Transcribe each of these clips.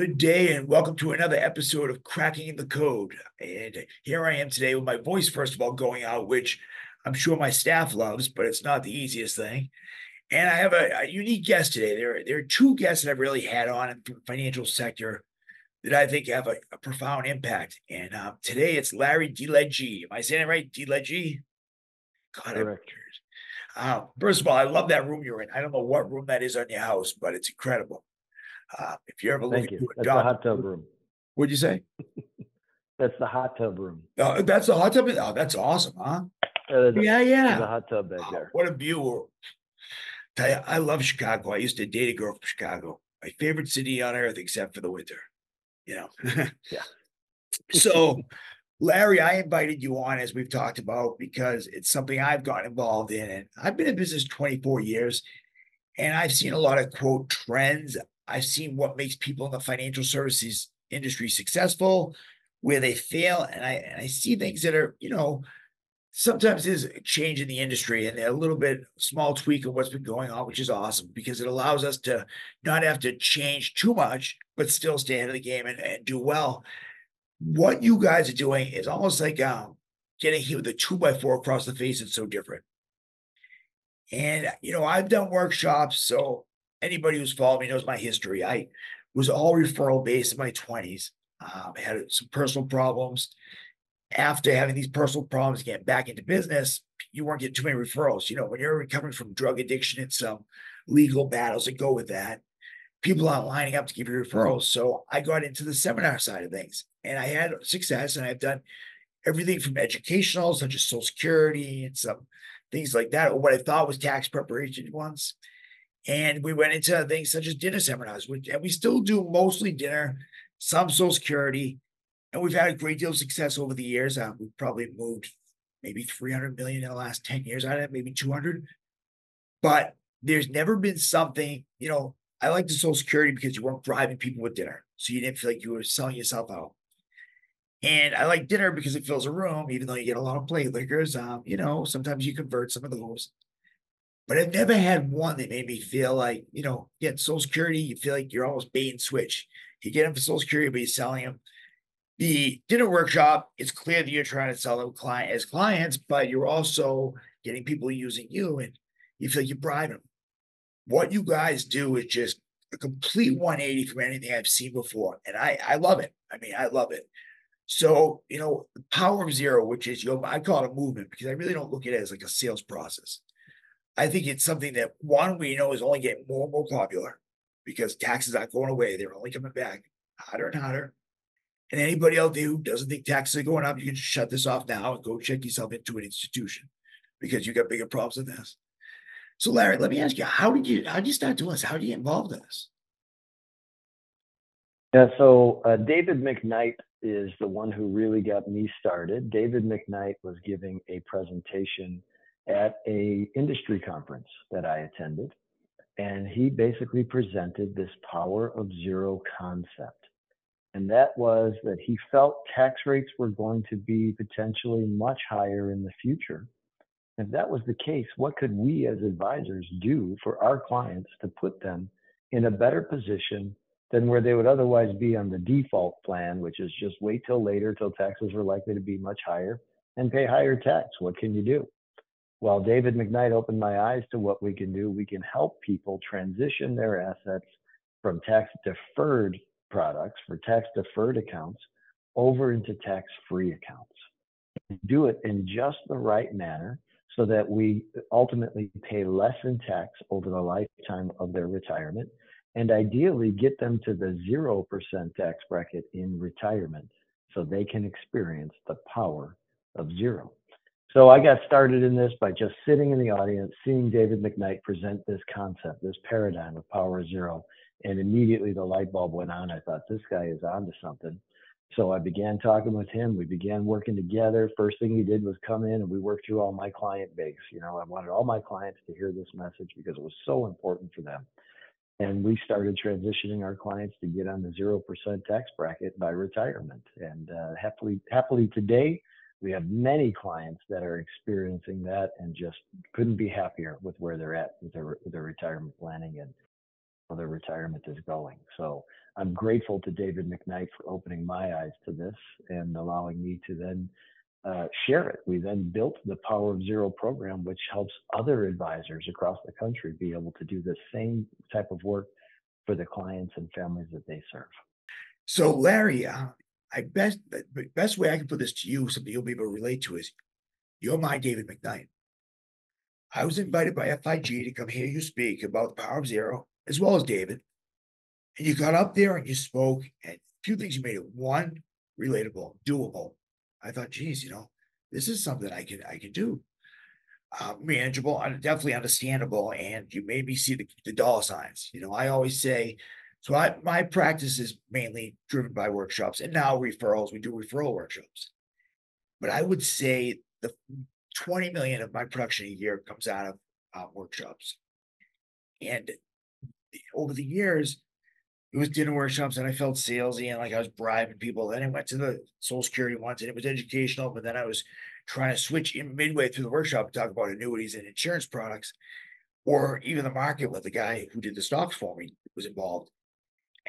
Good day and welcome to another episode of Cracking the Code. And here I am today with my voice, first of all, going out, which I'm sure my staff loves, but it's not the easiest thing. And I have a, a unique guest today. There, there are two guests that I've really had on in the financial sector that I think have a, a profound impact. And um, today it's Larry DeLegge. Am I saying it right? DeLegge? God, Correct. uh, first of all, I love that room you're in. I don't know what room that is on your house, but it's incredible. Uh, if you ever look Thank you. a That's the hot tub room. what'd you say? That's the hot tub room. Oh, that's the hot tub. Oh, that's awesome, huh? Uh, Yeah, yeah. The hot tub back Oh, there. what a view. Tell you, I love Chicago. I used to date a girl from Chicago. My favorite city on earth, except for the winter. You know. Yeah. so, Larry, I invited you on as we've talked about because it's something I've gotten involved in, and I've been in business 24 years, and I've seen a lot of quote trends. I've seen what makes people in the financial services industry successful, where they fail, and I and I see things that are, you know, sometimes there's a change in the industry and a little bit small tweak of what's been going on, which is awesome because it allows us to not have to change too much, but still stay ahead of the game and, and do well. What you guys are doing is almost like um, getting hit with a two by four across the face. It's so different. And you know, I've done workshops, so anybody who's followed me knows my history. I was all referral based in my 20s. Um, I had some personal problems after having these personal problems, getting back into business, you weren't getting too many referrals. You know, when you're recovering from drug addiction and some legal battles that go with that, people aren't lining up to give you referrals. So I got into the seminar side of things and I had success and I've done everything from educational, such as Social Security and some things like that, or what I thought was tax preparation ones. And we went into things such as dinner seminars, which and we still do mostly dinner, some Social Security, and we've had a great deal of success over the years. Uh, we've probably moved maybe 300 million in the last 10 years out of it, maybe 200. But there's never been something, you know, I like the Social Security because you weren't bribing people with dinner. So you didn't feel like you were selling yourself out. And I like dinner because it fills a room, even though you get a lot of plate lickers. Um, you know, sometimes you convert some of those. But I've never had one that made me feel like, you know, getting Social Security, you feel like you're almost bait and switch. You get them for Social Security, but you're selling them the dinner workshop, it's clear that you're trying to sell them client as clients, but you're also getting people using you and you feel like you bribe them. What you guys do is just a complete 180 from anything I've seen before. And I, I love it. I mean, I love it. So, you know, the power of zero, which is your, I call it a movement because I really don't look at it as like a sales process. I think it's something that one, we know is only getting more and more popular because taxes aren't going away. They're only coming back hotter and hotter. And anybody out there who doesn't think taxes are going up, you can just shut this off now and go check yourself into an institution because you got bigger problems than this. So, Larry, let me ask you, how did you how did you start doing this? How did you get involved in this? Yeah, so uh, David McKnight is the one who really got me started. David McKnight was giving a presentation at a industry conference that I attended, and he basically presented this power of zero concept. And that was that he felt tax rates were going to be potentially much higher in the future. If that was the case, what could we as advisors do for our clients to put them in a better position than where they would otherwise be on the default plan, which is just wait till later till taxes are likely to be much higher and pay higher tax? What can you do? Well, David McKnight opened my eyes to what we can do. We can help people transition their assets from tax deferred products for tax deferred accounts over into tax free accounts. Do it in just the right manner so that we ultimately pay less in tax over the lifetime of their retirement and ideally get them to the 0% tax bracket in retirement so they can experience the power of zero. So I got started in this by just sitting in the audience, seeing David McKnight present this concept, this paradigm of power zero, and immediately the light bulb went on. I thought this guy is onto something. So I began talking with him. We began working together. First thing he did was come in and we worked through all my client base. You know, I wanted all my clients to hear this message because it was so important for them. And we started transitioning our clients to get on the zero percent tax bracket by retirement. And uh, happily, happily today, we have many clients that are experiencing that and just couldn't be happier with where they're at with their, with their retirement planning and how their retirement is going. So I'm grateful to David McKnight for opening my eyes to this and allowing me to then uh, share it. We then built the Power of Zero program, which helps other advisors across the country be able to do the same type of work for the clients and families that they serve. So, Larry, uh, I best the best way I can put this to you, something you'll be able to relate to, is you're my David McKnight. I was invited by FIG to come hear you speak about the power of zero, as well as David. And you got up there and you spoke, and a few things you made it one relatable, doable. I thought, geez, you know, this is something I can I can do. Uh, manageable, definitely understandable, and you made me see the, the dollar signs. You know, I always say, so I my practice is mainly driven by workshops, and now referrals. We do referral workshops, but I would say the 20 million of my production a year comes out of uh, workshops. And over the years, it was dinner workshops and I felt salesy and like I was bribing people. Then I went to the social security ones and it was educational, but then I was trying to switch in midway through the workshop to talk about annuities and insurance products, or even the market with the guy who did the stocks for me was involved.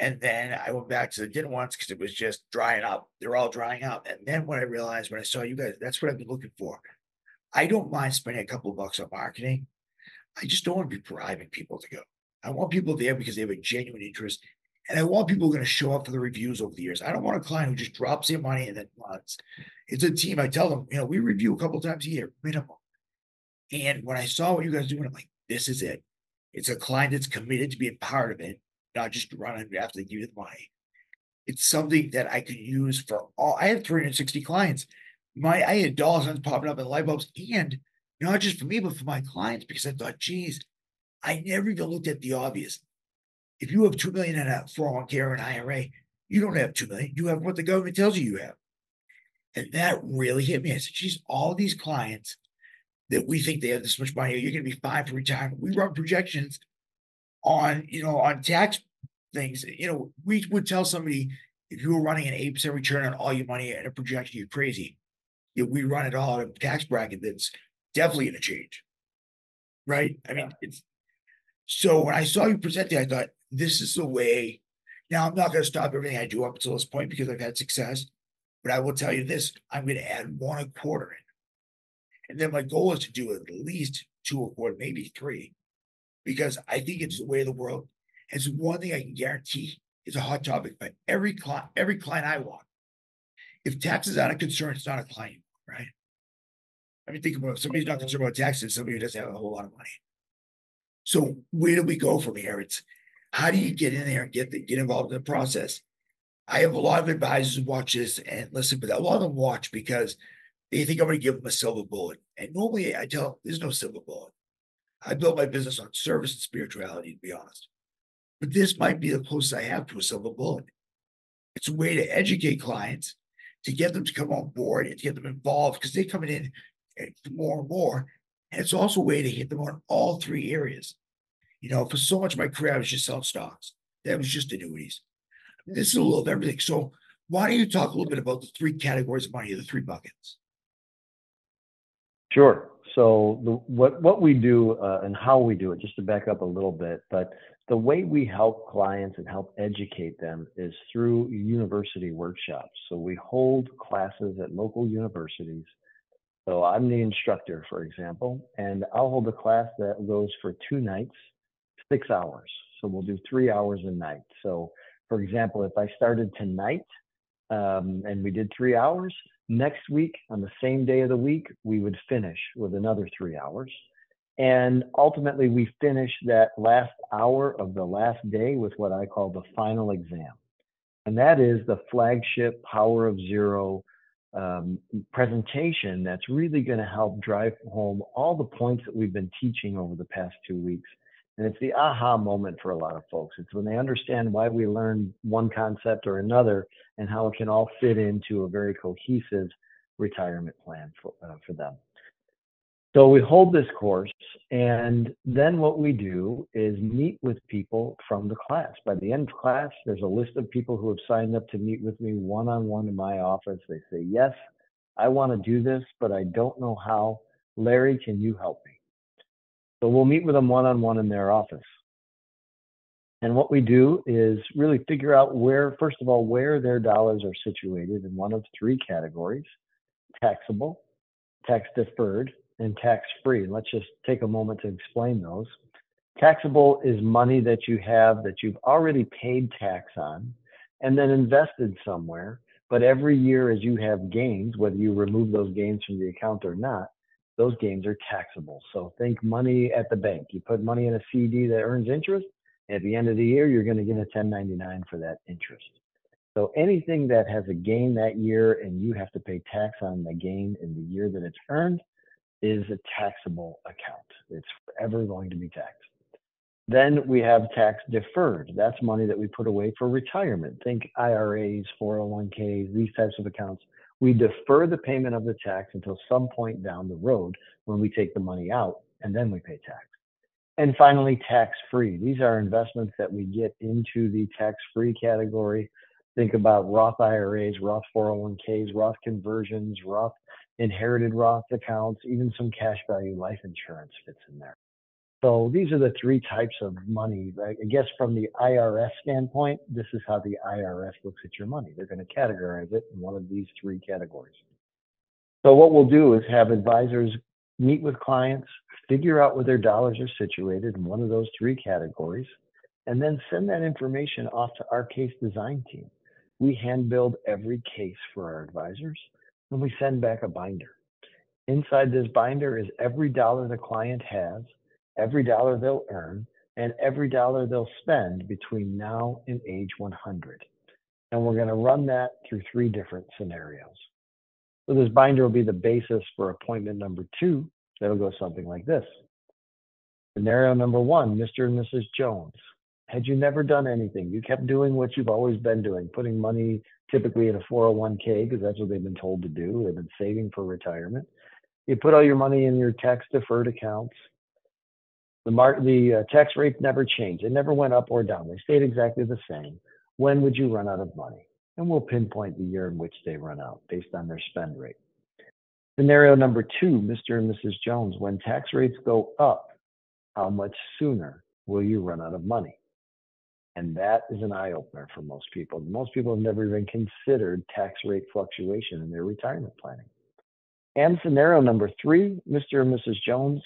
And then I went back to the dinner ones because it was just drying up. They're all drying up. And then when I realized when I saw you guys, that's what I've been looking for. I don't mind spending a couple of bucks on marketing. I just don't want to be bribing people to go. I want people there because they have a genuine interest. And I want people going to show up for the reviews over the years. I don't want a client who just drops their money and then runs. It's a team. I tell them, you know, we review a couple times a year, minimum. And when I saw what you guys doing, I'm like, this is it. It's a client that's committed to being part of it, not just running after the money. It's something that I could use for all. I have 360 clients my I had dollar popping up in light bulbs, and not just for me, but for my clients, because I thought, geez, I never even looked at the obvious. If you have two million in a 401k or an IRA, you don't have two million. You have what the government tells you you have. And that really hit me. I said, geez, all these clients that we think they have this much money, you're going to be fine for retirement. We run projections on, you know, on tax things. You know, we would tell somebody if you were running an 8% return on all your money and a projection, you're crazy know, we run it all in a tax bracket that's definitely going to change. Right. I mean, it's so when I saw you present I thought this is the way. Now I'm not going to stop everything I do up until this point because I've had success, but I will tell you this: I'm going to add one a quarter in, and then my goal is to do at least two a quarter, maybe three, because I think it's the way of the world. It's one thing I can guarantee is a hot topic by every client, every client I want. If taxes aren't a concern, it's not a client, right? I mean, think about it. somebody's not concerned about taxes, somebody who doesn't have a whole lot of money. So where do we go from here? It's how do you get in there and get the, get involved in the process? I have a lot of advisors who watch this and listen, but a lot of them watch because they think I'm going to give them a silver bullet. And normally I tell them there's no silver bullet. I built my business on service and spirituality, to be honest. But this might be the closest I have to a silver bullet. It's a way to educate clients to get them to come on board and to get them involved because they're coming in eh, more and more. And it's also a way to hit them on all three areas. You know, for so much of my career, I was just selling stocks. That was just annuities. This is a little of everything. So why don't you talk a little bit about the three categories of money, the three buckets? Sure. So the, what what we do uh, and how we do it, just to back up a little bit, but the way we help clients and help educate them is through university workshops. So we hold classes at local universities. So I'm the instructor, for example, and I'll hold a class that goes for two nights, six hours. So we'll do three hours a night. So, for example, if I started tonight um, and we did three hours, next week on the same day of the week, we would finish with another three hours. And ultimately, we finish that last hour of the last day with what I call the final exam. And that is the flagship Power of Zero um, presentation that's really going to help drive home all the points that we've been teaching over the past two weeks. And it's the aha moment for a lot of folks. It's when they understand why we learn one concept or another and how it can all fit into a very cohesive retirement plan for, uh, for them. So we hold this course, and then what we do is meet with people from the class. By the end of class, there's a list of people who have signed up to meet with me one on one in my office. They say, Yes, I want to do this, but I don't know how. Larry, can you help me? So we'll meet with them one on one in their office. And what we do is really figure out where, first of all, where their dollars are situated in one of three categories taxable, tax deferred, and tax free. Let's just take a moment to explain those. Taxable is money that you have that you've already paid tax on and then invested somewhere. But every year, as you have gains, whether you remove those gains from the account or not, those gains are taxable. So think money at the bank. You put money in a CD that earns interest. At the end of the year, you're going to get a 1099 for that interest. So anything that has a gain that year and you have to pay tax on the gain in the year that it's earned is a taxable account. It's forever going to be taxed. Then we have tax deferred. That's money that we put away for retirement. Think IRAs, 401ks, these types of accounts. We defer the payment of the tax until some point down the road when we take the money out and then we pay tax. And finally, tax free. These are investments that we get into the tax free category. Think about Roth IRAs, Roth 401ks, Roth conversions, Roth inherited Roth accounts, even some cash value life insurance fits in there. So these are the three types of money. I guess from the IRS standpoint, this is how the IRS looks at your money. They're going to categorize it in one of these three categories. So what we'll do is have advisors meet with clients, figure out where their dollars are situated in one of those three categories, and then send that information off to our case design team. We hand build every case for our advisors, and we send back a binder. Inside this binder is every dollar the client has every dollar they'll earn, and every dollar they'll spend between now and age 100. And we're going to run that through three different scenarios. So this binder will be the basis for appointment number two. That'll go something like this. Scenario number one, Mr. and Mrs. Jones. Had you never done anything, you kept doing what you've always been doing, putting money typically in a 401k because that's what they've been told to do. They've been saving for retirement. You put all your money in your tax deferred accounts. The the uh, tax rates never changed. It never went up or down. They stayed exactly the same. When would you run out of money? And we'll pinpoint the year in which they run out based on their spend rate. Scenario number two, Mr. and Mrs. Jones, when tax rates go up, how much sooner will you run out of money? And that is an eye opener for most people. Most people have never even considered tax rate fluctuation in their retirement planning. And scenario number three, Mr. and Mrs. Jones,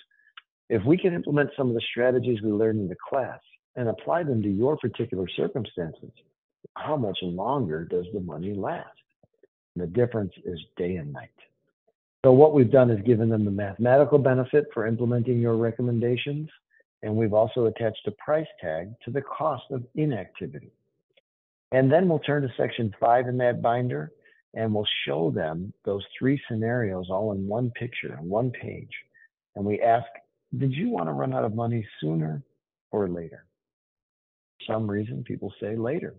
if we can implement some of the strategies we learned in the class and apply them to your particular circumstances, how much longer does the money last? And the difference is day and night. So what we've done is given them the mathematical benefit for implementing your recommendations, and we've also attached a price tag to the cost of inactivity. And then we'll turn to section five in that binder, and we'll show them those three scenarios all in one picture, one page. And we ask did you want to run out of money sooner or later? For some reason, people say later.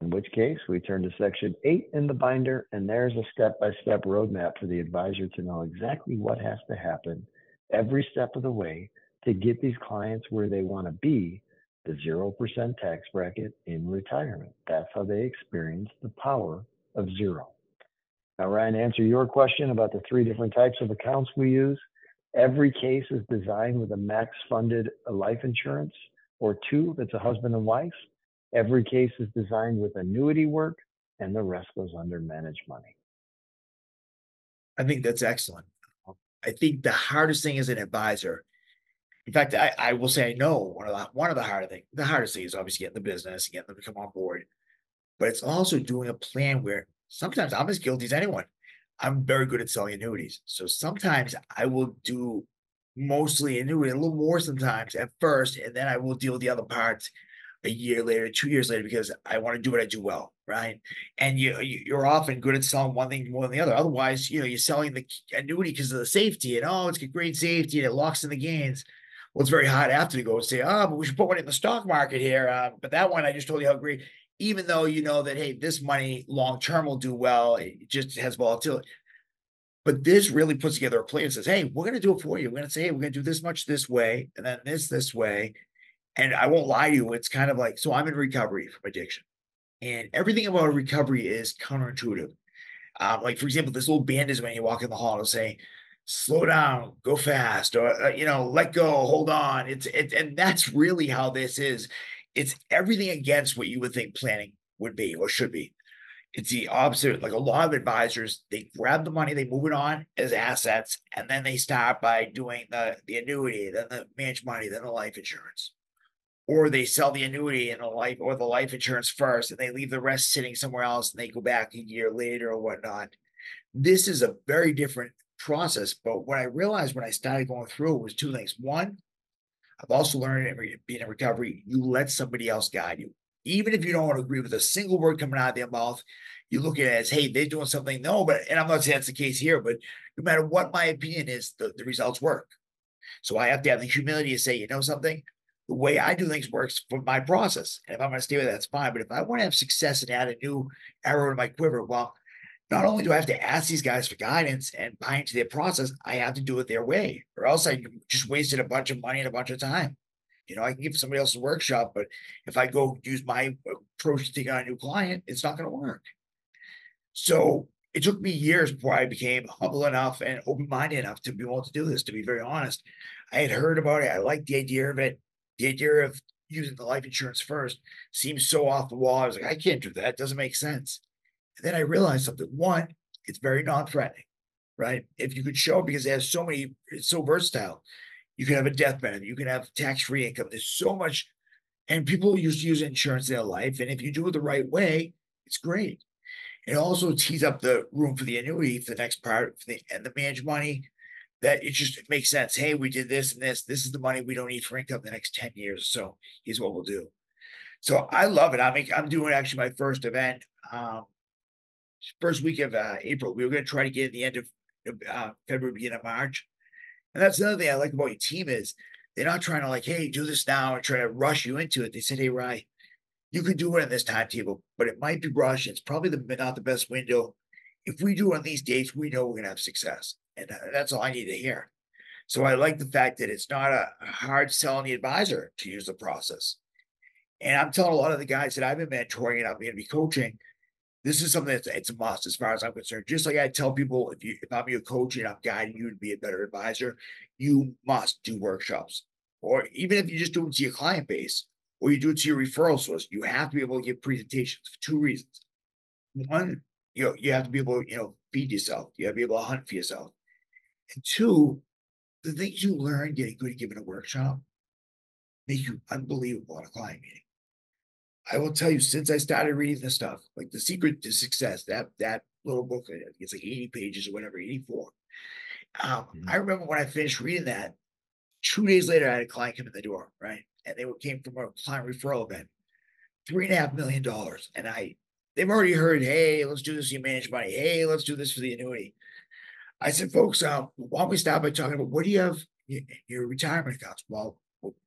In which case, we turn to section eight in the binder, and there's a step by step roadmap for the advisor to know exactly what has to happen every step of the way to get these clients where they want to be the 0% tax bracket in retirement. That's how they experience the power of zero. Now, Ryan, answer your question about the three different types of accounts we use, Every case is designed with a max funded life insurance or two that's a husband and wife. Every case is designed with annuity work, and the rest goes under managed money. I think that's excellent. Oh. I think the hardest thing as an advisor, in fact, I, I will say I know one of the one of the harder thing. The hardest thing is obviously getting the business, getting them to come on board, but it's also doing a plan where sometimes I'm as guilty as anyone. I'm very good at selling annuities. So sometimes I will do mostly annuity, a little more sometimes at first, and then I will deal with the other parts a year later, two years later, because I want to do what I do well, right? And you you're often good at selling one thing more than the other. Otherwise, you know, you're selling the annuity because of the safety, and oh, it's got great safety, and it locks in the gains. Well, it's very hard after to go and say, oh, but we should put one in the stock market here. Uh, but that one, I just told you how great even though you know that hey this money long term will do well it just has volatility. But this really puts together a plan and says hey we're going to do it for you. We're going to say hey we're going to do this much this way and then this this way and i won't lie to you it's kind of like so i'm in recovery from addiction. And everything about recovery is counterintuitive. Um, like for example this little band is when you walk in the hall it'll say slow down go fast or uh, you know let go hold on. It's it and that's really how this is It's everything against what you would think planning would be or should be. It's the opposite, like a lot of advisors, they grab the money, they move it on as assets, and then they start by doing the, the annuity, then the managed money, then the life insurance. Or they sell the annuity and the life, or the life insurance first, and they leave the rest sitting somewhere else, and they go back a year later or whatnot. This is a very different process, but what I realized when I started going through was two things. One, I've also learned in being in recovery, you let somebody else guide you. Even if you don't agree with a single word coming out of their mouth, you look at it as, hey, they're doing something. No, but and I'm not saying that's the case here, but no matter what my opinion is, the, the results work. So I have to have the humility to say, you know something, the way I do things works for my process. And if I'm going to stay with that, that's fine. But if I want to have success and add a new arrow to my quiver, well, not only do I have to ask these guys for guidance and buy into their process, I have to do it their way, or else I just wasted a bunch of money and a bunch of time. You know, I can give somebody else a workshop, but if I go use my approach to on a new client, it's not going to work. So it took me years before I became humble enough and open minded enough to be able to do this, to be very honest. I had heard about it. I liked the idea of it. The idea of using the life insurance first seems so off the wall. I was like, I can't do that. It doesn't make sense. And then I realized something. One, it's very non-threatening, right? If you could show because it has so many, it's so versatile. You can have a death benefit, you can have tax-free income. There's so much, and people used to use insurance in their life. And if you do it the right way, it's great. It also tees up the room for the annuity for the next part for the, and the managed money that it just makes sense. Hey, we did this and this. This is the money we don't need for income the next 10 years. So here's what we'll do. So I love it. I mean, I'm doing actually my first event. Um, first week of uh, April. We were going to try to get at the end of uh, February, beginning of March. And that's another thing I like about your team is they're not trying to like, hey, do this now and try to rush you into it. They said, hey, Rye, you can do it in this timetable, but it might be rushed. It's probably the not the best window. If we do on these dates, we know we're going to have success, and uh, that's all I need to hear. So I like the fact that it's not a hard selling the advisor to use the process. And I'm telling a lot of the guys that I've been mentoring and I'm going to be coaching, this is something that's it's a must as far as I'm concerned. Just like I tell people, if you if I'm your coach and I'm guiding you to be a better advisor, you must do workshops. Or even if you just do it to your client base or you do it to your referral source, you have to be able to give presentations for two reasons. One, you know, you have to be able to, you know, feed yourself. You have to be able to hunt for yourself. And two, the things you learn getting good at giving a workshop make you unbelievable at a client meeting. I will tell you, since I started reading this stuff, like The Secret to Success, that that little book, it's like 80 pages or whatever, 84. Um, Mhm. I remember when I finished reading that, two days later, I had a client come in the door, right? And they were- came from a client referral event, three and a half million dollars. And I, they've already heard, hey, let's do this, you manage money. Hey, let's do this for the annuity. I said, folks, uh, why don't we start by talking about what do you have in your retirement accounts? Well,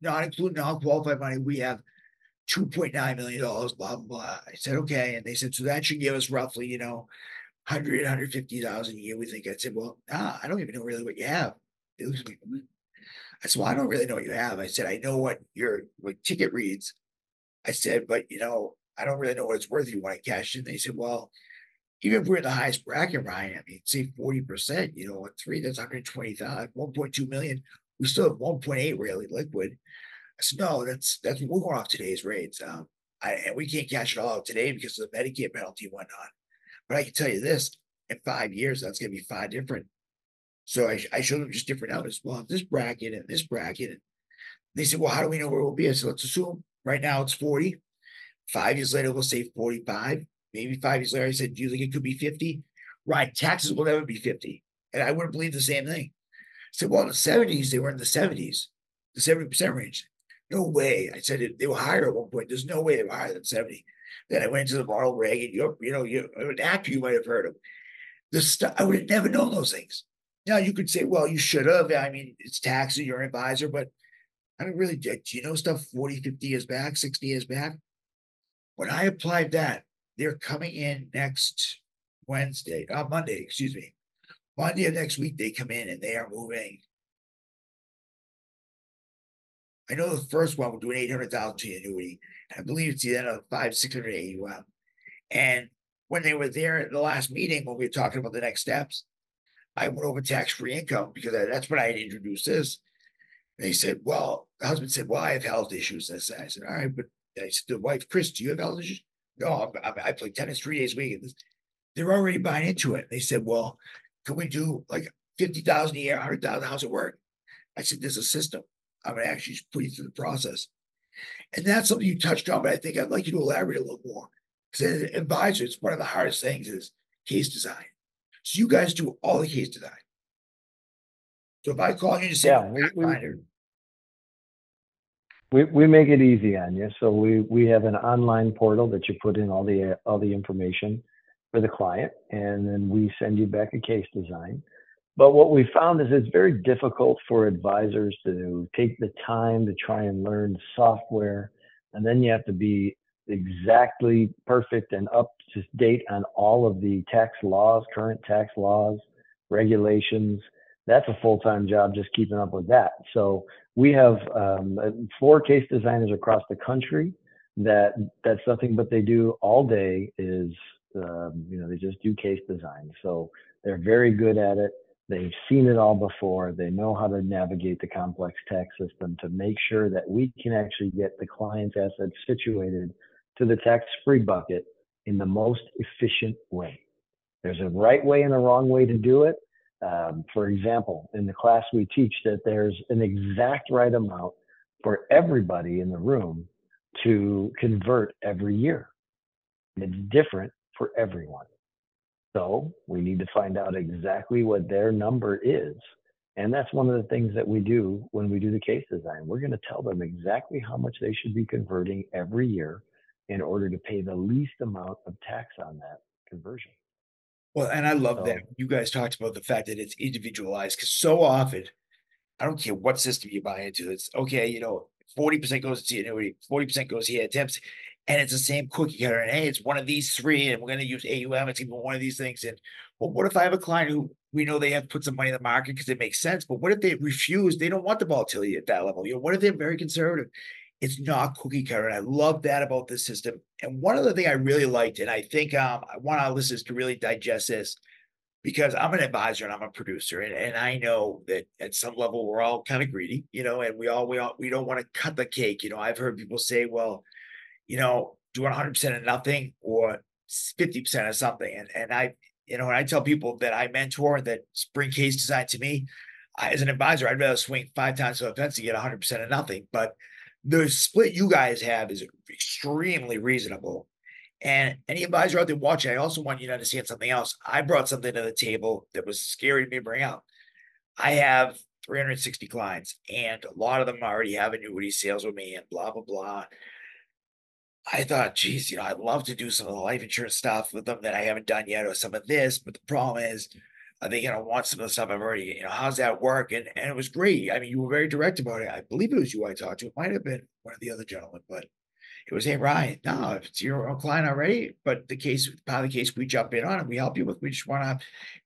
not including non-qualified money, we have two point nine million dollars, blah, blah, blah. I said, okay. And they said, so that should give us roughly, you know, 100, 150,000 a year. We think I said, well, nah, I don't even know really what you have. I said, well, I don't really know what you have. I said, I know what your what ticket reads. I said, but you know, I don't really know what it's worth if you want to cash in. They said, well, even if we're in the highest bracket, Ryan, I mean, say 40%, you know, at three, that's 120,000, 1.2 million. We still have 1.8 really liquid. I said, no, that's that's we're going off today's rates. Um, I, and we can't cash it all out today because of the Medicare penalty and whatnot. But I can tell you this: in five years, that's going to be five different. So I, I showed them just different numbers. Well, this bracket and this bracket. And they said, well, how do we know where we'll be? I said, let's assume right now it's 40. Five years later, we'll say 45. Maybe five years later, I said, do you think it could be 50? Right. Taxes will never be 50. And I wouldn't believe the same thing. I said, well, in the 70s, they were in the 70s, the 70% range. No way. I said they were higher at one point. There's no way they were higher than 70. Then I went to the Ronald Reagan, you you know, you an actor you might have heard of. The stuff I would have never known those things. Now you could say, well, you should have. I mean, it's taxes, you're an advisor, but I don't really do you know stuff 40, 50 years back, 60 years back? When I applied that, they're coming in next Wednesday, uh, Monday, excuse me. Monday of next week, they come in and they are moving I know the first one we're doing eight hundred thousand to annuity. I believe it's the end of five, six hundred one. And when they were there at the last meeting, when we were talking about the next steps, I went over tax-free income because I- that's when I had introduced this. And They said, well, the husband said, well, I have health issues. I said, all right, but I said the wife, Chris, do you have health insurance? No, I'm, I'm, I play tennis three days a week. They're already buying into it. They said, well, can we do like fifty thousand a year, hundred thousand, how's it work? I said, there's a system. I'm actually just put you through the process. And that's something you touched on, but I think I'd like you to elaborate a little more. Because as an advisor, it's one of the hardest things is case design. So you guys do all the case design. So if I call you to say, Yeah, we- we- We, we make it easy on you. So we, we have an online portal that you put in all the, all the information for the client, and then we send you back a case design. But what we found is it's very difficult for advisors to take the time to try and learn software, and then you have to be exactly perfect and up to date on all of the tax laws, current tax laws, regulations. That's a full-time job just keeping up with that. So we have um, four case designers across the country that that's nothing but they do all day is um, you know they just do case design so they're very good at it they've seen it all before they know how to navigate the complex tax system to make sure that we can actually get the client's assets situated to the tax free bucket in the most efficient way there's a right way and a wrong way to do it um, for example, in the class we teach that there's an exact right amount for everybody in the room to convert every year. It's different for everyone. So we need to find out exactly what their number is. And that's one of the things that we do when we do the case design. We're going to tell them exactly how much they should be converting every year in order to pay the least amount of tax on that conversion. Well, and I love that. You guys talked about the fact that it's individualized because so often, I don't care what system you buy into, it's okay, you know, forty percent goes to annuity, forty percent goes here, temps, and it's the same cookie cutter. And hey, it's one of these three, and we're gonna use AUM, it's gonna one of these things. And well, what if I have a client who we know they have to put some money in the market because it makes sense, but what if they refuse? They don't want the volatility at that level. You know, what if they're very conservative? It's not cookie cutter. And I love that about this system. And one other thing I really liked, and I think um, I want our listeners to really digest this because I'm an advisor and I'm a producer, and, and I know that at some level we're all kind of greedy, you know, and we all we all we don't want to cut the cake. You know, I've heard people say, well, you know, do 100 percent of nothing or 50 percent of something, and and I, you know, and I tell people that I mentor that bring case design to me. I, as an advisor, I'd rather swing five times to the fence to get 100 percent of nothing, but the split you guys have is extremely reasonable. And any advisor out there watching, I also want you to understand something else. I brought something to the table that was scary to me to bring out. I have 360 clients, and a lot of them already have annuity sales with me, and blah blah blah. I thought, geez, you know, I'd love to do some of the life insurance stuff with them that I haven't done yet, or some of this. But the problem is, are they gonna want some of the stuff I've already, you know, how's that work? And and it was great. I mean, you were very direct about it. I believe it was you I talked to. It might have been one of the other gentlemen, but it was, hey, Ryan, no, if it's your client already, but the case, part of the case we jump in on and we help you with, we just wanna.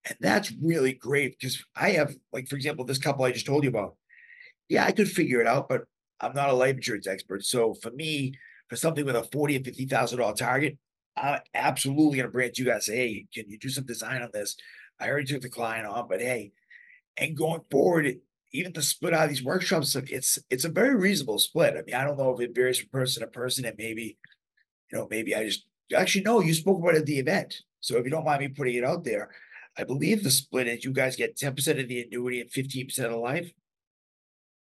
And that's really great because I have, like, for example, this couple I just told you about. Yeah, I could figure it out, but I'm not a life insurance expert. So for me, for something with a forty or fifty thousand dollar target, I'm absolutely gonna branch you guys, hey, can you do some design on this? I already took the client on, but hey, and going forward, even the split out of these workshops, it's it's a very reasonable split. I mean, I don't know if it varies from person to person, and maybe, you know, maybe I just actually no, you spoke about it at the event. So if you don't mind me putting it out there, I believe the split is you guys get ten percent of the annuity and fifteen percent of life.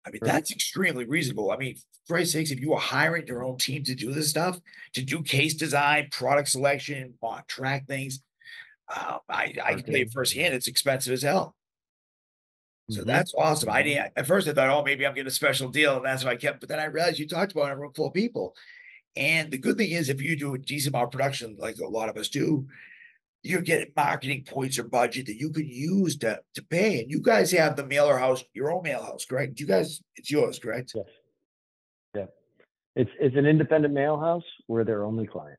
I mean, Right. that's extremely reasonable. I mean, for Christ's sakes, if you are hiring your own team to do this stuff, to do case design, product selection, track things, uh, I I can tell you firsthand, it's expensive as hell. So Mhm. that's awesome. I didn't, at first I thought, oh, maybe I'm getting a special deal, and that's why I kept, but then I realized you talked about a room full of people. And the good thing is, if you do a decent amount of production, like a lot of us do, you're getting marketing points or budget that you can use to to pay. And you guys have the mailer house, your own mail house, correct? You guys, it's yours, correct? Yes. Yeah. It's it's an independent mail house. We're their only client.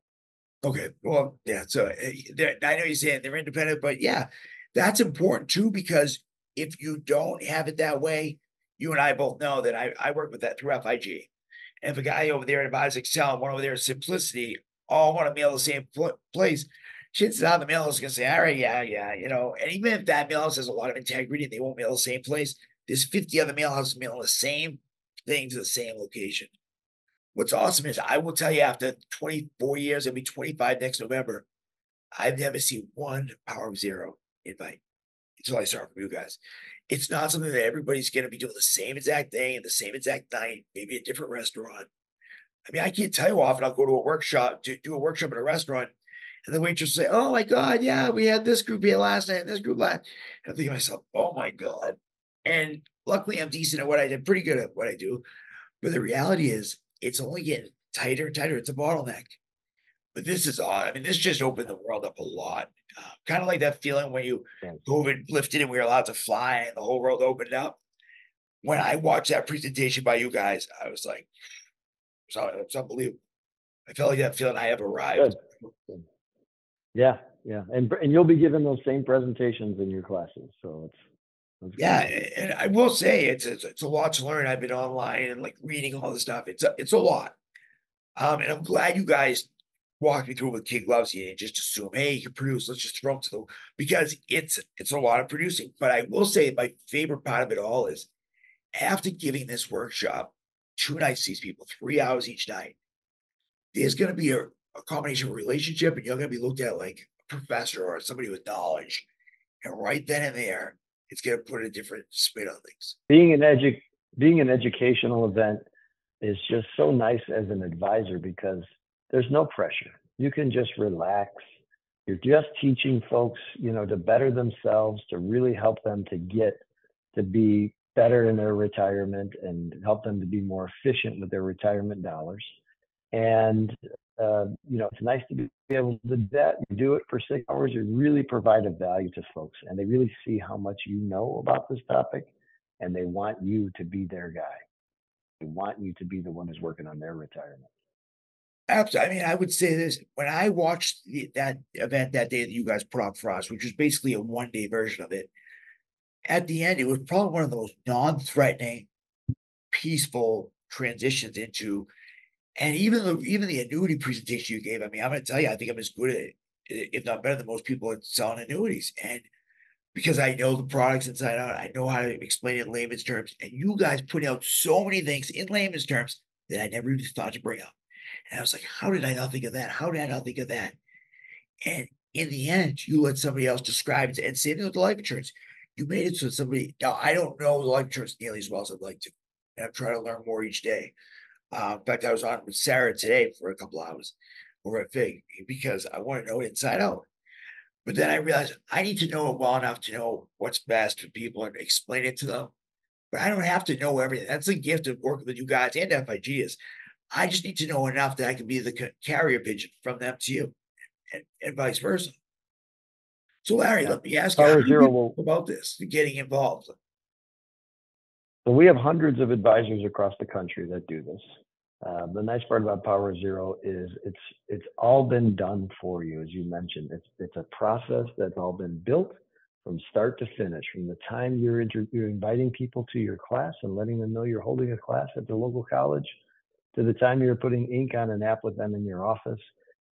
Okay, well, yeah, so uh, I know you're saying they're independent, but yeah, that's important too, because if you don't have it that way, you and I both know that I, I work with that through FIG. And if a guy over there at Advise Excel and one over there at Simplicity all want to mail the same place, chances are the mail is to say, all right, yeah, yeah, you know, and even if that mail house has a lot of integrity and they won't mail the same place, there's 50 other mail houses mailing the same thing to the same location. what's awesome is I will tell you after 24 years, it'll be 25 next November. I've never seen one Power of Zero invite until I start from you guys. It's not something that everybody's going to be doing the same exact day and the same exact night, maybe a different restaurant. I mean, I can't tell you often I'll go to a workshop to do a workshop at a restaurant, and the waitress will say, "Oh my God, yeah, we had this group here last night, this group last." And I'm thinking to myself, "Oh my God!" And luckily, I'm decent at what I did, pretty good at what I do. But the reality is, it's only getting tighter and tighter. It's a bottleneck. But this is odd. I mean, this just opened the world up a lot. Uh, kind of like that feeling when you COVID lifted and we were allowed to fly and the whole world opened up. When I watched that presentation by you guys, I was like, so it's unbelievable. I felt like that feeling I have arrived. Good. Yeah, yeah, and and you'll be giving those same presentations in your classes, so it's yeah, and I will say it's, it's it's a lot to learn. I've been online and like reading all this stuff. It's a, it's a lot. Um, and I'm glad you guys walked me through with kid gloves here and just assume, hey, you can produce. Let's just throw it to the because it's it's a lot of producing. But I will say my favorite part of it all is after giving this workshop, two nights these people, three hours each night, there's going to be a, a combination of relationship, and you're going to be looked at like a professor or somebody with knowledge. And right then and there, it's going to put a different spin on things. Being an edu- being an educational event is just so nice as an advisor because there's no pressure. You can just relax. You're just teaching folks, you know, to better themselves, to really help them to get to be better in their retirement and help them to be more efficient with their retirement dollars. And uh, you know, it's nice to be able to do that. Do it for six hours. You really provide a value to folks, and they really see how much you know about this topic, and they want you to be their guy. They want you to be the one who's working on their retirement. Absolutely. I mean, I would say this when I watched the, that event that day that you guys put on for us, which was basically a one day version of it. At the end, it was probably one of the most non threatening, peaceful transitions into and even the even the annuity presentation you gave, I mean, I'm going to tell you, I think I'm as good at it, if not better than most people at selling annuities. And because I know the products inside out, I know how to explain it in layman's terms. And you guys put out so many things in layman's terms that I never even thought to bring up. And I was like, how did I not think of that? How did I not think of that? And in the end, you let somebody else describe it and same thing with the life insurance. You made it so somebody now I don't know the life insurance nearly as well as I'd like to. And I'm trying to learn more each day. Uh, in fact, I was on with Sarah today for a couple hours over at FIG because I want to know inside out. But then I realized I need to know it well enough to know what's best for people and explain it to them. But I don't have to know everything. That's the gift of working with you guys and FIG is I just need to know enough that I can be the carrier pigeon from them to you and, and vice versa. So Larry, let me ask you, you about this, getting involved? So we have hundreds of advisors across the country that do this. Uh, the nice part about Power Zero is it's it's all been done for you, as you mentioned. It's it's a process that's all been built from start to finish. From the time you're inter- you're inviting people to your class and letting them know you're holding a class at the local college, to the time you're putting ink on an app with them in your office,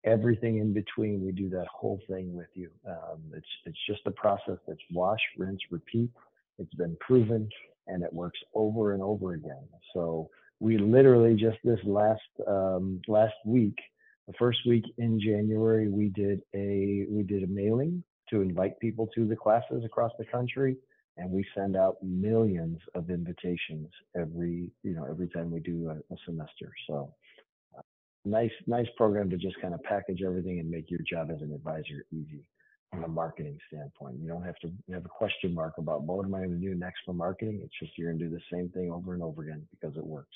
everything in between, we do that whole thing with you. Um, it's it's just a process that's wash, rinse, repeat. It's been proven and it works over and over again. So we literally just this last um, last week, the first week in January, we did a we did a mailing to invite people to the classes across the country, and we send out millions of invitations every you know every time we do a, a semester. So uh, nice nice program to just kind of package everything and make your job as an advisor easy from a marketing standpoint. You don't have to have a question mark about what am I going to do next for marketing. It's just you're going to do the same thing over and over again because it works.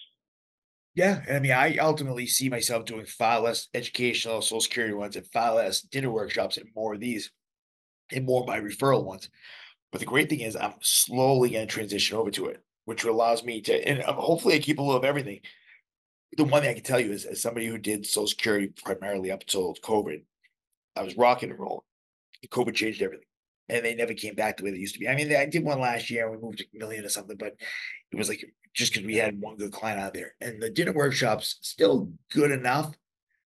Yeah, I mean, I ultimately see myself doing far less educational Social Security ones and far less dinner workshops and more of these, and more of my referral ones. But the great thing is, I'm slowly going to transition over to it, which allows me to, and um, hopefully, I keep a little of everything. The one thing I can tell you is, as somebody who did Social Security primarily up until COVID, I was rocking and rolling. COVID changed everything. And they never came back the way they used to be. I mean, I did one last year and we moved a million or something, but it was like just because we had one good client out there. And the dinner workshops still good enough.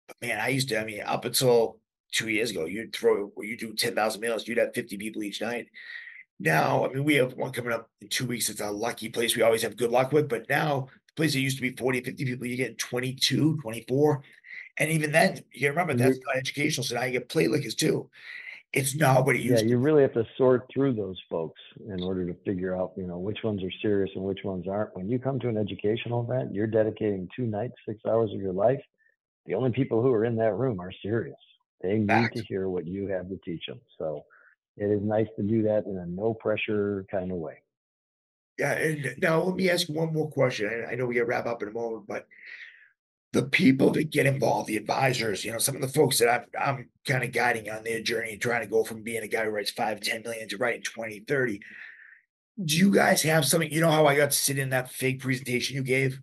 But man, I used to, I mean, up until two years ago, you'd throw you do 10,000 meals, you'd have 50 people each night. Now, I mean, we have one coming up in two weeks. It's a lucky place we always have good luck with, but now the place that used to be 40, 50 people, you get 22, 24. And even then, you remember that's not educational. So now you get plate lickers too. It's not what it Yeah, used to. you really have to sort through those folks in order to figure out, you know, which ones are serious and which ones aren't. When you come to an educational event, you're dedicating two nights, six hours of your life. The only people who are in that room are serious. They need Facts. to hear what you have to teach them. So it is nice to do that in a no pressure kind of way. Yeah, and now let me ask one more question. I know we gotta wrap up in a moment, but the people that get involved, the advisors, you know, some of the folks that I'm I'm kind of guiding on their journey, trying to go from being a guy who writes five, 10 million to writing 20, 30. Do you guys have something? You know how I got to sit in that fake presentation you gave?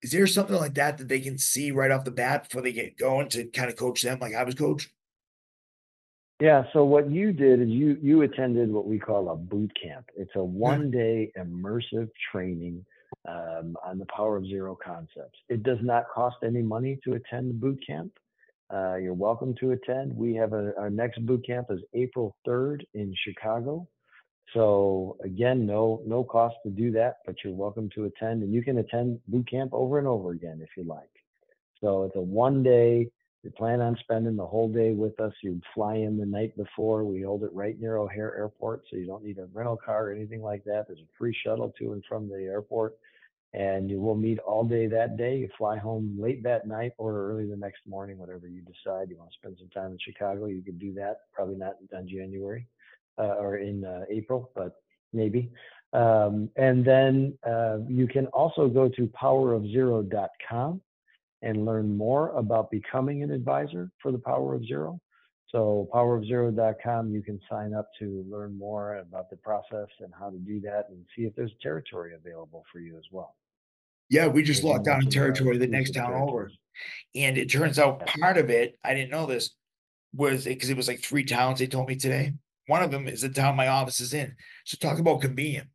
Is there something like that that they can see right off the bat before they get going to kind of coach them like I was coached? Yeah. So what you did is you you attended what we call a boot camp. It's a hmm. one day immersive training um, on the Power of Zero concepts. It does not cost any money to attend the boot camp. Uh, you're welcome to attend. We have a, our next boot camp is April 3rd in Chicago. So again, no no cost to do that, but you're welcome to attend, and you can attend boot camp over and over again if you like. So it's a one day. You plan on spending the whole day with us. You'd fly in the night before. We hold it right near O'Hare Airport, so you don't need a rental car or anything like that. There's a free shuttle to and from the airport, and you will meet all day that day. You fly home late that night or early the next morning, whatever you decide. You want to spend some time in Chicago, you could do that. Probably not in January uh, or in uh, April, but maybe. Um, and then uh, you can also go to powerofzero.com and learn more about becoming an advisor for the Power of Zero. So powerofzero.com, you can sign up to learn more about the process and how to do that and see if there's territory available for you as well. Yeah, we just locked down a territory the next town over. And it turns out part of it, I didn't know this, was because it was like three towns they told me today. One of them is the town my office is in. So talk about convenient.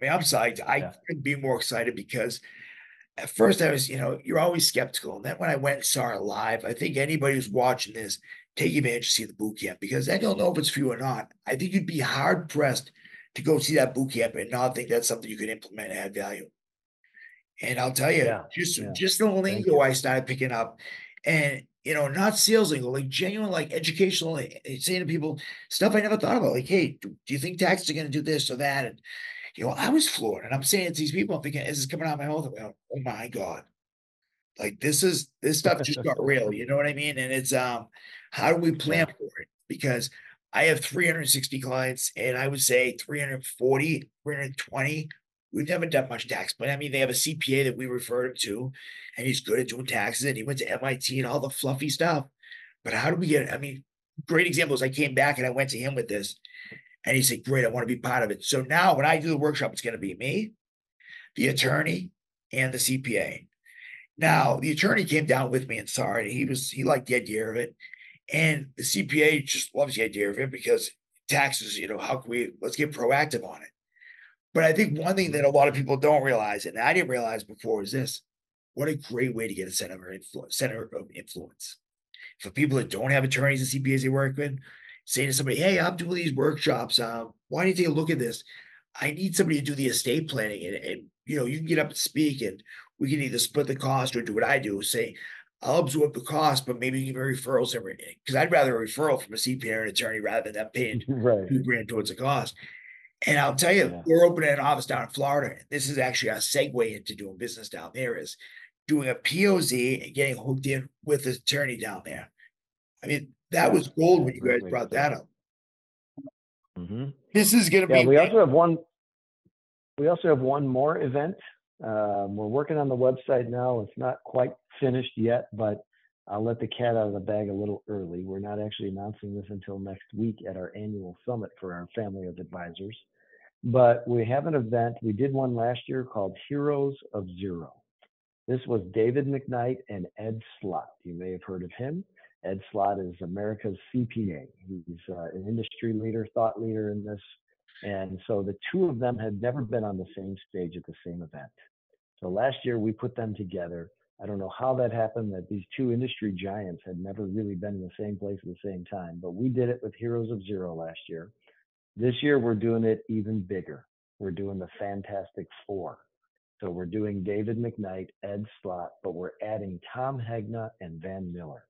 I mean, I'm psyched. I Yeah. couldn't be more excited because at first I was, you know, you're always skeptical. And then when I went and saw it live, I think anybody who's watching this, take advantage to see the boot camp because then you'll know if it's for you or not. I think you'd be hard pressed to go see that boot camp and not think that's something you could implement and add value. And I'll tell you, Yeah, just yeah. just the lingo. I started picking up, and you know, not sales lingo, like genuine, like educational, like, eh, saying to people stuff I never thought about. Like, hey, do, do you think taxes are going to do this or that? And you know, I was floored, and I'm saying it to these people, I'm thinking, is this is coming out of my mouth. I'm going, oh my god, like this is this stuff just got real. You know what I mean? And it's um, how do we plan for it? Because I have 360 clients, and I would say 340, 320. We've never done much tax, but I mean, they have a CPA that we refer him to, and he's good at doing taxes, and he went to MIT and all the fluffy stuff. But how do we get? I mean, great example is I came back and I went to him with this, and he said, "Great, I want to be part of it." So now, when I do the workshop, it's going to be me, the attorney, and the CPA. Now, the attorney came down with me and saw it. He was he liked the idea of it, and the CPA just loves the idea of it because taxes. You know, how can we let's get proactive on it. But I think one thing that a lot of people don't realize, and I didn't realize before, is this: what a great way to get a center of influence. Center of influence for people that don't have attorneys and CPAs they work with. Say to somebody, "Hey, I'm doing these workshops. Um, why don't you take a look at this? I need somebody to do the estate planning, and, and you know, you can get up and speak, and we can either split the cost or do what I do. Say, I'll absorb the cost, but maybe give me referrals every because I'd rather a referral from a CPA or an attorney rather than them paying right. two grand towards the cost. And I'll tell you, Yeah. we're opening an office down in Florida. This is actually a segue into doing business down there is doing a POZ and getting hooked in with an attorney down there. I mean, that was gold when you guys brought that up. hmm This is gonna Yeah, be we also have one. We also have one more event. Um, we're working on the website now. It's not quite finished yet, but I'll let the cat out of the bag a little early. We're not actually announcing this until next week at our annual summit for our family of advisors. But we have an event. We did one last year called Heroes of Zero. This was David McKnight and Ed Slott. You may have heard of him. Ed Slott is America's CPA. He's uh, an industry leader, thought leader in this. And so the two of them had never been on the same stage at the same event. So last year we put them together. I don't know how that happened that these two industry giants had never really been in the same place at the same time, but we did it with Heroes of Zero last year. This year we're doing it even bigger. We're doing the Fantastic Four. So we're doing David McKnight, Ed Slott, but we're adding Tom Hegna and Van Mueller.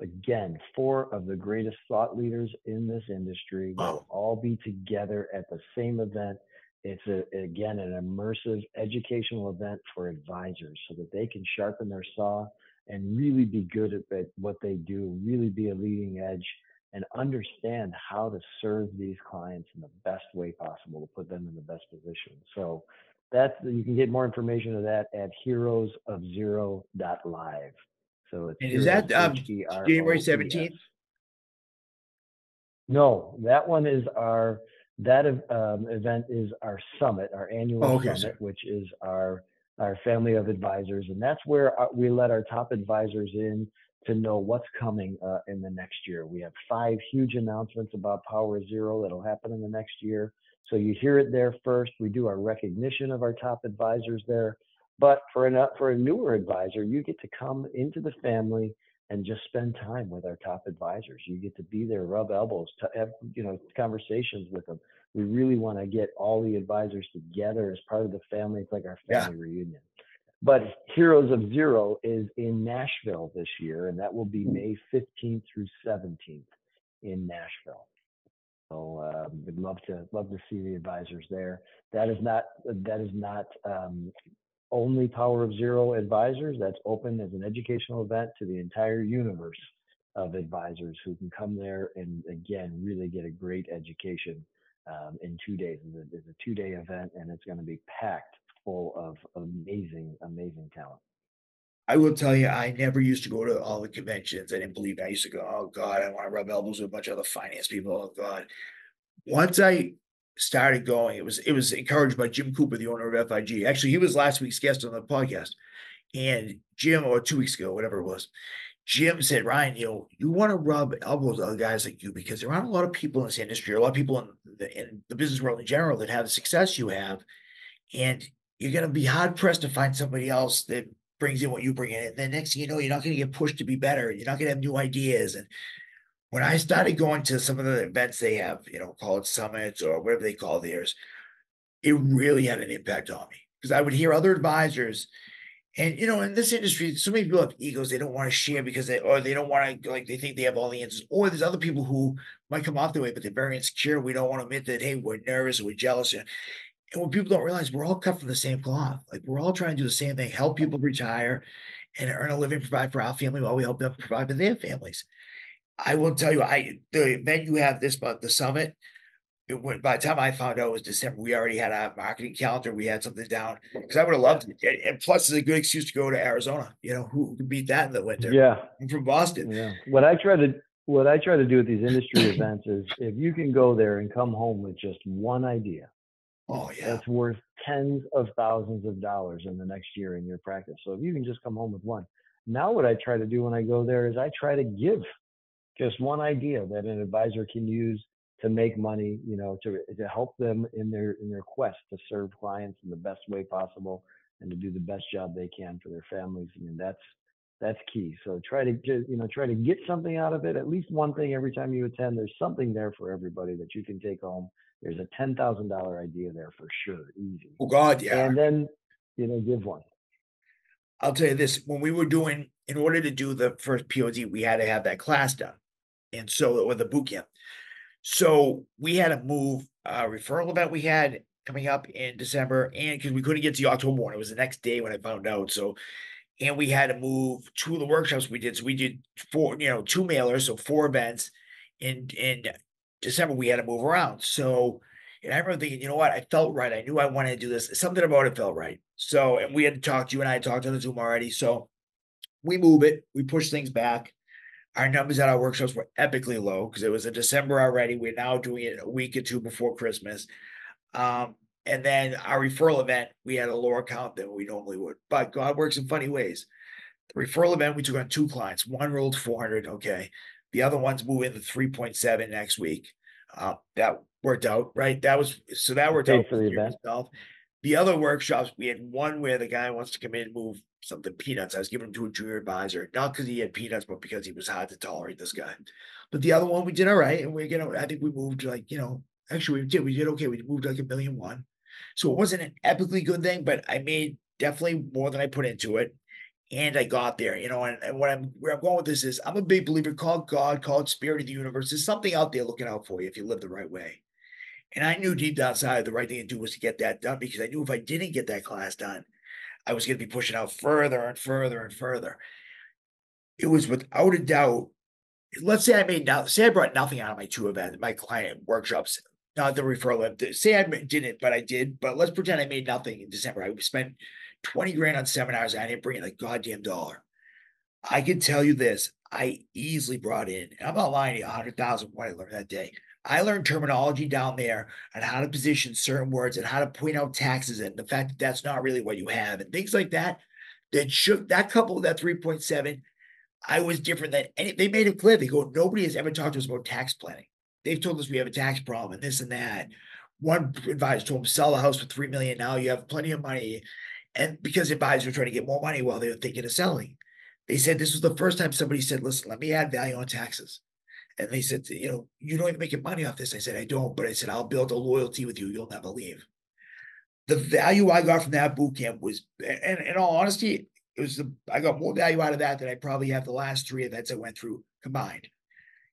Again, four of the greatest thought leaders in this industry will all be together at the same event. It's a, again an immersive educational event for advisors so that they can sharpen their saw and really be good at, at what they do, really be a leading edge and understand how to serve these clients in the best way possible to put them in the best position. So that's you can get more information of that at heroesofzero.live. So it's is that, um. January 17th? No, that one is our that um, event is our summit, our annual Oh, okay, summit, sorry. which is our our family of advisors, and that's where uh, we let our top advisors in to know what's coming uh, in the next year. We have five huge announcements about Power Zero that'll happen in the next year. So you hear it there first. We do our recognition of our top advisors there. But for an, for a newer advisor, you get to come into the family and just spend time with our top advisors. You get to be there, rub elbows, to have you know conversations with them. We really want to get all the advisors together as part of the family. It's like our Yeah. family reunion. But Heroes of Zero is in Nashville this year, and that will be May 15th through 17th in Nashville. So um, we'd love to love to see the advisors there. That is not that is not um, only Power of Zero advisors. That's open as an educational event to the entire universe of advisors who can come there and again really get a great education um, in two days. It's a, two day event and it's going to be packed full of amazing amazing talent. I will tell you, I never used to go to all the conventions. I didn't believe it. I used to go, oh God, I want to rub elbows with a bunch of other finance people. Oh God. Once I started going, it was it was encouraged by Jim Cooper, the owner of FIG. Actually, he was last week's guest on the podcast. And Jim, or two weeks ago, whatever it was, Jim said, Ryan, you know, you want to rub elbows with other guys like you because there aren't a lot of people in this industry, a lot of people in the, in the business world in general that have the success you have. And you're going to be hard pressed to find somebody else that brings in what you bring in. And then next thing you know, you're not going to get pushed to be better. You're not going to have new ideas. And when I started going to some of the events they have, you know, call it summits or whatever they call theirs, it really had an impact on me because I would hear other advisors. And you know, in this industry, so many people have egos they don't want to share because they or they don't want to like they think they have all the answers. Or there's other people who might come off the way, but they're very insecure. We don't want to admit that, hey, we're nervous we're jealous. And what people don't realize, we're all cut from the same cloth. Like we're all trying to do the same thing, help people retire and earn a living, provide for our family while we help them provide for their families. I will tell you, I the event you have this month, the summit. It went by the time I found out it was December, we already had our marketing calendar. We had something down because I would have loved it. And- And plus, it's a good excuse to go to Arizona. You know, who could beat that in the winter? Yeah, I'm from Boston. Yeah. What I try to what I try to do at these industry events is if you can go there and come home with just one idea, Oh yeah, that's worth tens of thousands of dollars in the next year in your practice. So if you can just come home with one. Now what I try to do when I go there is I try to give just one idea that an advisor can use to make money, you know, to to help them in their in their quest to serve clients in the best way possible and to do the best job they can for their families. I mean, that's that's key. So try to you know try to get something out of it. At least one thing every time you attend. There's something there for everybody that you can take home. There's a ten thousand dollar idea there for sure, easy. oh God, yeah. And then you know give one. I'll tell you this: when we were doing, in order to do the first POD, we had to have that class done, and so or the boot camp. So we had to move a referral event we had coming up in December, and because we couldn't get to the October one, it was the next day when I found out. So, and we had to move two of the workshops we did. So we did four, you know, two mailers, so four events. In in December, we had to move around. So, and I remember thinking, you know what? I felt right. I knew I wanted to do this. Something about it felt right. So, and we had talked, you and I had talked on the Zoom already. So we move it, we push things back. Our numbers at our workshops were epically low because it was in December already. We're now doing it a week or two before Christmas. Um, and then our referral event, we had a lower count than we normally would. But God works in funny ways. The referral event, we took on two clients. One rolled 400. Okay. The other one's moving to 3.7 next week. Uh, that worked out, right? That was so that worked out for the event. itself. The other workshops, we had one where the guy wants to come in and move something peanuts. I was giving him to a junior advisor, not because he had peanuts, but because he was hard to tolerate this guy. But the other one, we did all right. And we're gonna, I think we moved like, you know, actually we did, we did okay. We moved like a million one. So it wasn't an epically good thing, but I made definitely more than I put into it. And I got there, you know, and, and what I'm where I'm going with this is I'm a big believer, call God, call it spirit of the universe. There's something out there looking out for you if you live the right way. And I knew deep down inside the right thing to do was to get that done because I knew if I didn't get that class done, I was going to be pushing out further and further and further. It was without a doubt. Let's say I made now, say I brought nothing out of my two events, my client workshops, not the referral. Say I didn't, but I did. But let's pretend I made nothing in December. I spent 20 grand on seminars. I didn't bring in a goddamn dollar. I can tell you this I easily brought in, I'm not lying to you, 100,000 what I learned that day. I learned terminology down there and how to position certain words and how to point out taxes and the fact that that's not really what you have and things like that. That shook that couple that 3.7. I was different than any, they made it clear. They go, nobody has ever talked to us about tax planning. They've told us we have a tax problem and this and that. One advisor told him sell the house for three million. Now you have plenty of money. And because advisors were trying to get more money while they were thinking of selling, they said this was the first time somebody said, listen, let me add value on taxes. And they said, you know, you don't even make money off this. I said, I don't, but I said, I'll build a loyalty with you. You'll never leave. The value I got from that boot camp was, and in all honesty, it was the, I got more value out of that than I probably have the last three events I went through combined.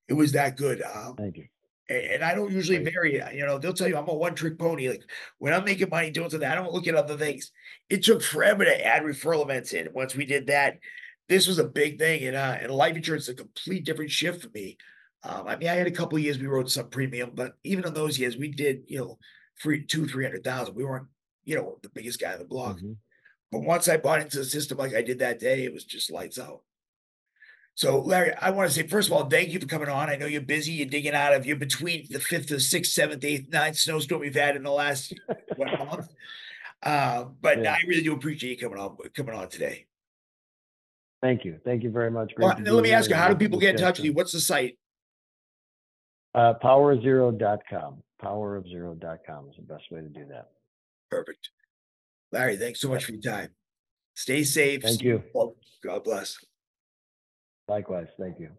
It was that good. Um, Thank you. and, I don't usually vary, you know, they'll tell you I'm a one trick pony. Like when I'm making money doing something, I don't look at other things. It took forever to add referral events in. Once we did that, this was a big thing. And uh and life insurance is a complete different shift for me. Um, I mean, I had a couple of years we wrote some premium, but even in those years, we did, you know, three, two, three hundred thousand. We weren't, you know, the biggest guy in the block. Mhm. But once I bought into the system like I did that day, it was just lights out. So Larry, I want to say, first of all, thank you for coming on. I know you're busy, you're digging out of, you're between the fifth, the sixth, seventh, eighth, ninth snowstorm we've had in the last what, month. Uh, but Yeah. I really do appreciate you coming on, coming on today. Thank you. Thank you very much. Well, let me ask you, how do people get in touch with you? What's the site? Uh, powerzero.com. Powerofzero.com is the best way to do that. Perfect. Larry, thanks so much for your time. Stay safe. Thank you. God bless. Likewise. Thank you.